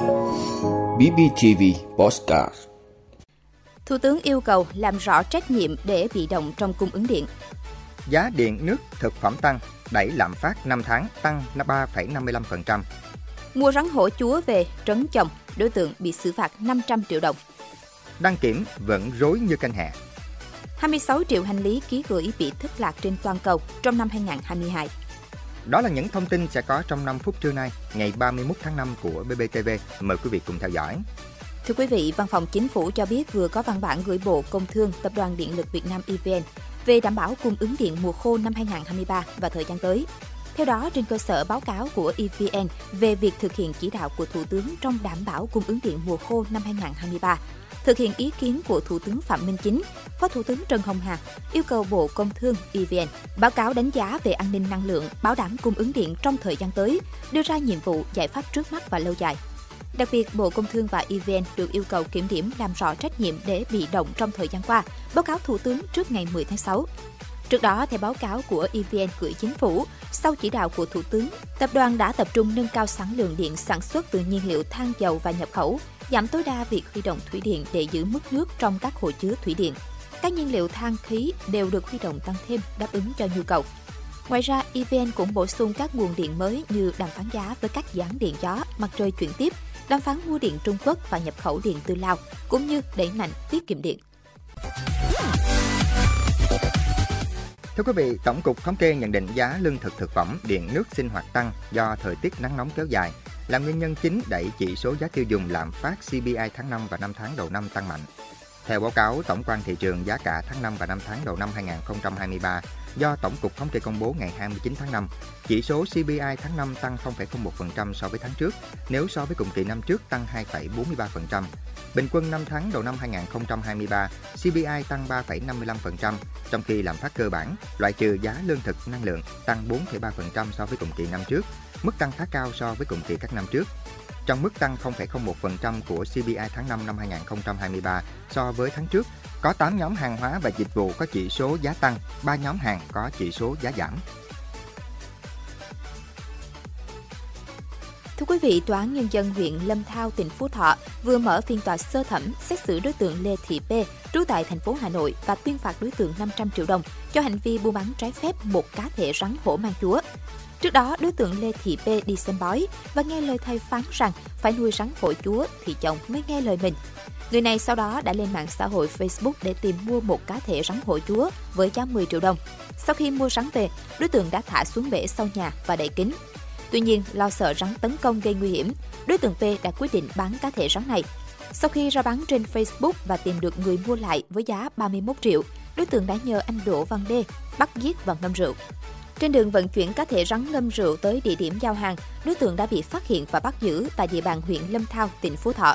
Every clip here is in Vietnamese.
BBTV Postcard Thủ tướng yêu cầu làm rõ trách nhiệm để bị động trong cung ứng điện. Giá điện, nước, thực phẩm tăng, đẩy lạm phát 5 tháng tăng 3,55%. Mua rắn hổ chúa về trấn chồng, đối tượng bị xử phạt 500 triệu đồng. Đăng kiểm vẫn rối như canh hè. 26 triệu hành lý ký gửi bị thất lạc trên toàn cầu trong năm 2022. Đó là những thông tin sẽ có trong 5 phút trưa nay, ngày 31 tháng 5 của BBTV. Mời quý vị cùng theo dõi. Thưa quý vị, Văn phòng Chính phủ cho biết vừa có văn bản gửi Bộ Công Thương, Tập đoàn Điện lực Việt Nam EVN về đảm bảo cung ứng điện mùa khô năm 2023 và thời gian tới. Theo đó, trên cơ sở báo cáo của EVN về việc thực hiện chỉ đạo của Thủ tướng trong đảm bảo cung ứng điện mùa khô năm 2023, thực hiện ý kiến của Thủ tướng Phạm Minh Chính, Phó Thủ tướng Trần Hồng Hà yêu cầu Bộ Công Thương EVN báo cáo đánh giá về an ninh năng lượng, bảo đảm cung ứng điện trong thời gian tới, đưa ra nhiệm vụ giải pháp trước mắt và lâu dài. Đặc biệt, Bộ Công Thương và EVN được yêu cầu kiểm điểm làm rõ trách nhiệm để bị động trong thời gian qua, báo cáo Thủ tướng trước ngày 10 tháng 6. Trước đó, theo báo cáo của EVN gửi chính phủ, sau chỉ đạo của Thủ tướng, tập đoàn đã tập trung nâng cao sản lượng điện sản xuất từ nhiên liệu than dầu và nhập khẩu, giảm tối đa việc huy động thủy điện để giữ mức nước trong các hồ chứa thủy điện. Các nhiên liệu than khí đều được huy động tăng thêm đáp ứng cho nhu cầu. Ngoài ra, EVN cũng bổ sung các nguồn điện mới như đàm phán giá với các dự án điện gió, mặt trời chuyển tiếp, đàm phán mua điện Trung Quốc và nhập khẩu điện từ Lào, cũng như đẩy mạnh tiết kiệm điện. Thưa quý vị, Tổng cục Thống kê nhận định giá lương thực thực phẩm, điện nước sinh hoạt tăng do thời tiết nắng nóng kéo dài là nguyên nhân chính đẩy chỉ số giá tiêu dùng lạm phát CPI tháng 5 và 5 tháng đầu năm tăng mạnh. Theo báo cáo tổng quan thị trường giá cả tháng 5 và 5 tháng đầu năm 2023 do Tổng cục Thống kê công bố ngày 29 tháng 5, chỉ số CPI tháng 5 tăng 0,01% so với tháng trước, nếu so với cùng kỳ năm trước tăng 2,43%. Bình quân 5 tháng đầu năm 2023, CPI tăng 3,55%, trong khi lạm phát cơ bản, loại trừ giá lương thực năng lượng, tăng 4,3% so với cùng kỳ năm trước, mức tăng khá cao so với cùng kỳ các năm trước. Trong mức tăng 0,01% của CPI tháng 5 năm 2023 so với tháng trước, có 8 nhóm hàng hóa và dịch vụ có chỉ số giá tăng, 3 nhóm hàng có chỉ số giá giảm. Thưa quý vị, Tòa án Nhân dân huyện Lâm Thao, tỉnh Phú Thọ vừa mở phiên tòa sơ thẩm xét xử đối tượng Lê Thị P, trú tại thành phố Hà Nội và tuyên phạt đối tượng 500 triệu đồng cho hành vi buôn bán trái phép một cá thể rắn hổ mang chúa. Trước đó, đối tượng Lê Thị P đi xem bói và nghe lời thầy phán rằng phải nuôi rắn hổ chúa thì chồng mới nghe lời mình. Người này sau đó đã lên mạng xã hội Facebook để tìm mua một cá thể rắn hổ chúa với giá 10 triệu đồng. Sau khi mua rắn về, đối tượng đã thả xuống bể sau nhà và đậy kính. Tuy nhiên, lo sợ rắn tấn công gây nguy hiểm, đối tượng P đã quyết định bán cá thể rắn này. Sau khi ra bán trên Facebook và tìm được người mua lại với giá 31 triệu, đối tượng đã nhờ anh Đỗ Văn Đê bắt giết và ngâm rượu. Trên đường vận chuyển cá thể rắn ngâm rượu tới địa điểm giao hàng, đối tượng đã bị phát hiện và bắt giữ tại địa bàn huyện Lâm Thao, tỉnh Phú Thọ.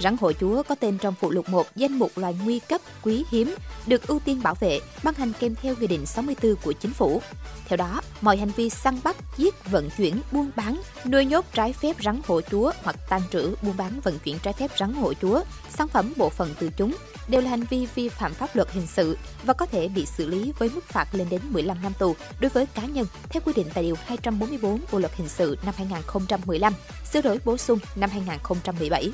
Rắn hổ chúa có tên trong phụ lục 1 danh mục loài nguy cấp, quý hiếm, được ưu tiên bảo vệ, ban hành kèm theo Nghị định 64 của Chính phủ. Theo đó, mọi hành vi săn bắt, giết, vận chuyển, buôn bán, nuôi nhốt trái phép rắn hổ chúa hoặc tàn trữ, buôn bán, vận chuyển trái phép rắn hổ chúa, sản phẩm bộ phận từ chúng đều là hành vi vi phạm pháp luật hình sự và có thể bị xử lý với mức phạt lên đến 15 năm tù đối với cá nhân theo quy định tại Điều 244 Bộ Luật Hình sự năm 2015, sửa đổi bổ sung năm 2017.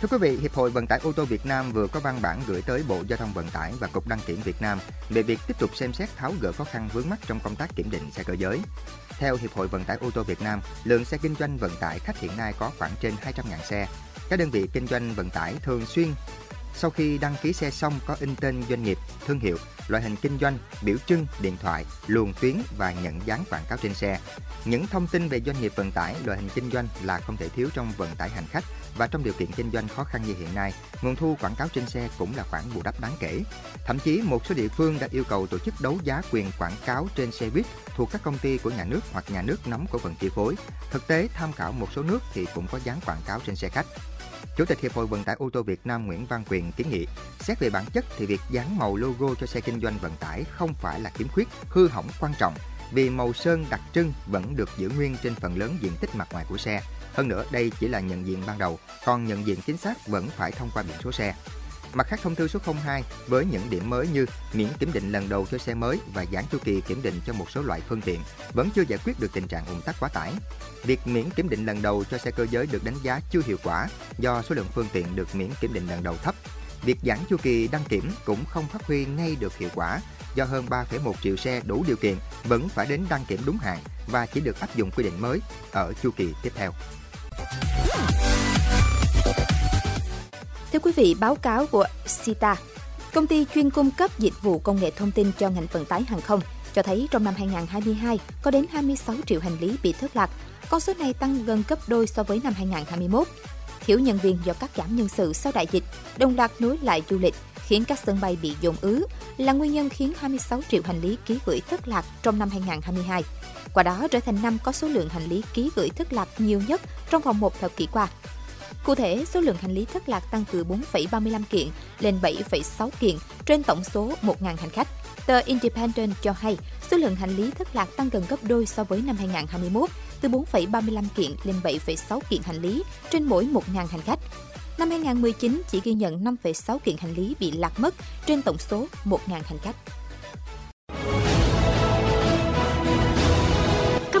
Thưa quý vị, Hiệp hội Vận tải ô tô Việt Nam vừa có văn bản gửi tới Bộ Giao thông Vận tải và Cục Đăng kiểm Việt Nam về việc tiếp tục xem xét tháo gỡ khó khăn vướng mắt trong công tác kiểm định xe cơ giới. Theo Hiệp hội Vận tải ô tô Việt Nam, lượng xe kinh doanh vận tải khách hiện nay có khoảng trên 200.000 xe. Các đơn vị kinh doanh vận tải thường xuyên sau khi đăng ký xe xong có in tên doanh nghiệp, thương hiệu, loại hình kinh doanh, biểu trưng, điện thoại, luồng tuyến và nhận dán quảng cáo trên xe. Những thông tin về doanh nghiệp vận tải, loại hình kinh doanh là không thể thiếu trong vận tải hành khách và trong điều kiện kinh doanh khó khăn như hiện nay, nguồn thu quảng cáo trên xe cũng là khoản bù đắp đáng kể. Thậm chí một số địa phương đã yêu cầu tổ chức đấu giá quyền quảng cáo trên xe buýt thuộc các công ty của nhà nước hoặc nhà nước nắm cổ phần chi phối. Thực tế tham khảo một số nước thì cũng có dán quảng cáo trên xe khách. Chủ tịch Hiệp hội Vận tải ô tô Việt Nam Nguyễn Văn Quyền kiến nghị, xét về bản chất thì việc dán màu logo cho xe kinh doanh vận tải không phải là khiếm khuyết, hư hỏng quan trọng vì màu sơn đặc trưng vẫn được giữ nguyên trên phần lớn diện tích mặt ngoài của xe. Hơn nữa, đây chỉ là nhận diện ban đầu, còn nhận diện chính xác vẫn phải thông qua biển số xe. Mặt khác, thông tư số 02 với những điểm mới như miễn kiểm định lần đầu cho xe mới và giãn chu kỳ kiểm định cho một số loại phương tiện vẫn chưa giải quyết được tình trạng ùn tắc quá tải. Việc miễn kiểm định lần đầu cho xe cơ giới được đánh giá chưa hiệu quả do số lượng phương tiện được miễn kiểm định lần đầu thấp. Việc giãn chu kỳ đăng kiểm cũng không phát huy ngay được hiệu quả do hơn 3,1 triệu xe đủ điều kiện vẫn phải đến đăng kiểm đúng hạn và chỉ được áp dụng quy định mới ở chu kỳ tiếp theo. Thưa quý vị, báo cáo của Sita, công ty chuyên cung cấp dịch vụ công nghệ thông tin cho ngành vận tải hàng không, cho thấy trong năm 2022 có đến 26 triệu hành lý bị thất lạc. Con số này tăng gần gấp đôi so với năm 2021. Thiếu nhân viên do cắt giảm nhân sự sau đại dịch, đồng loạt nối lại du lịch, khiến các sân bay bị dồn ứ là nguyên nhân khiến 26 triệu hành lý ký gửi thất lạc trong năm 2022. Qua đó trở thành năm có số lượng hành lý ký gửi thất lạc nhiều nhất trong vòng một thập kỷ qua. Cụ thể, số lượng hành lý thất lạc tăng từ 4,35 kiện lên 7,6 kiện trên tổng số 1.000 hành khách. Tờ Independent cho hay, số lượng hành lý thất lạc tăng gần gấp đôi so với năm 2021, từ 4,35 kiện lên 7,6 kiện hành lý trên mỗi 1.000 hành khách. Năm 2019 chỉ ghi nhận 5,6 kiện hành lý bị lạc mất trên tổng số 1.000 hành khách.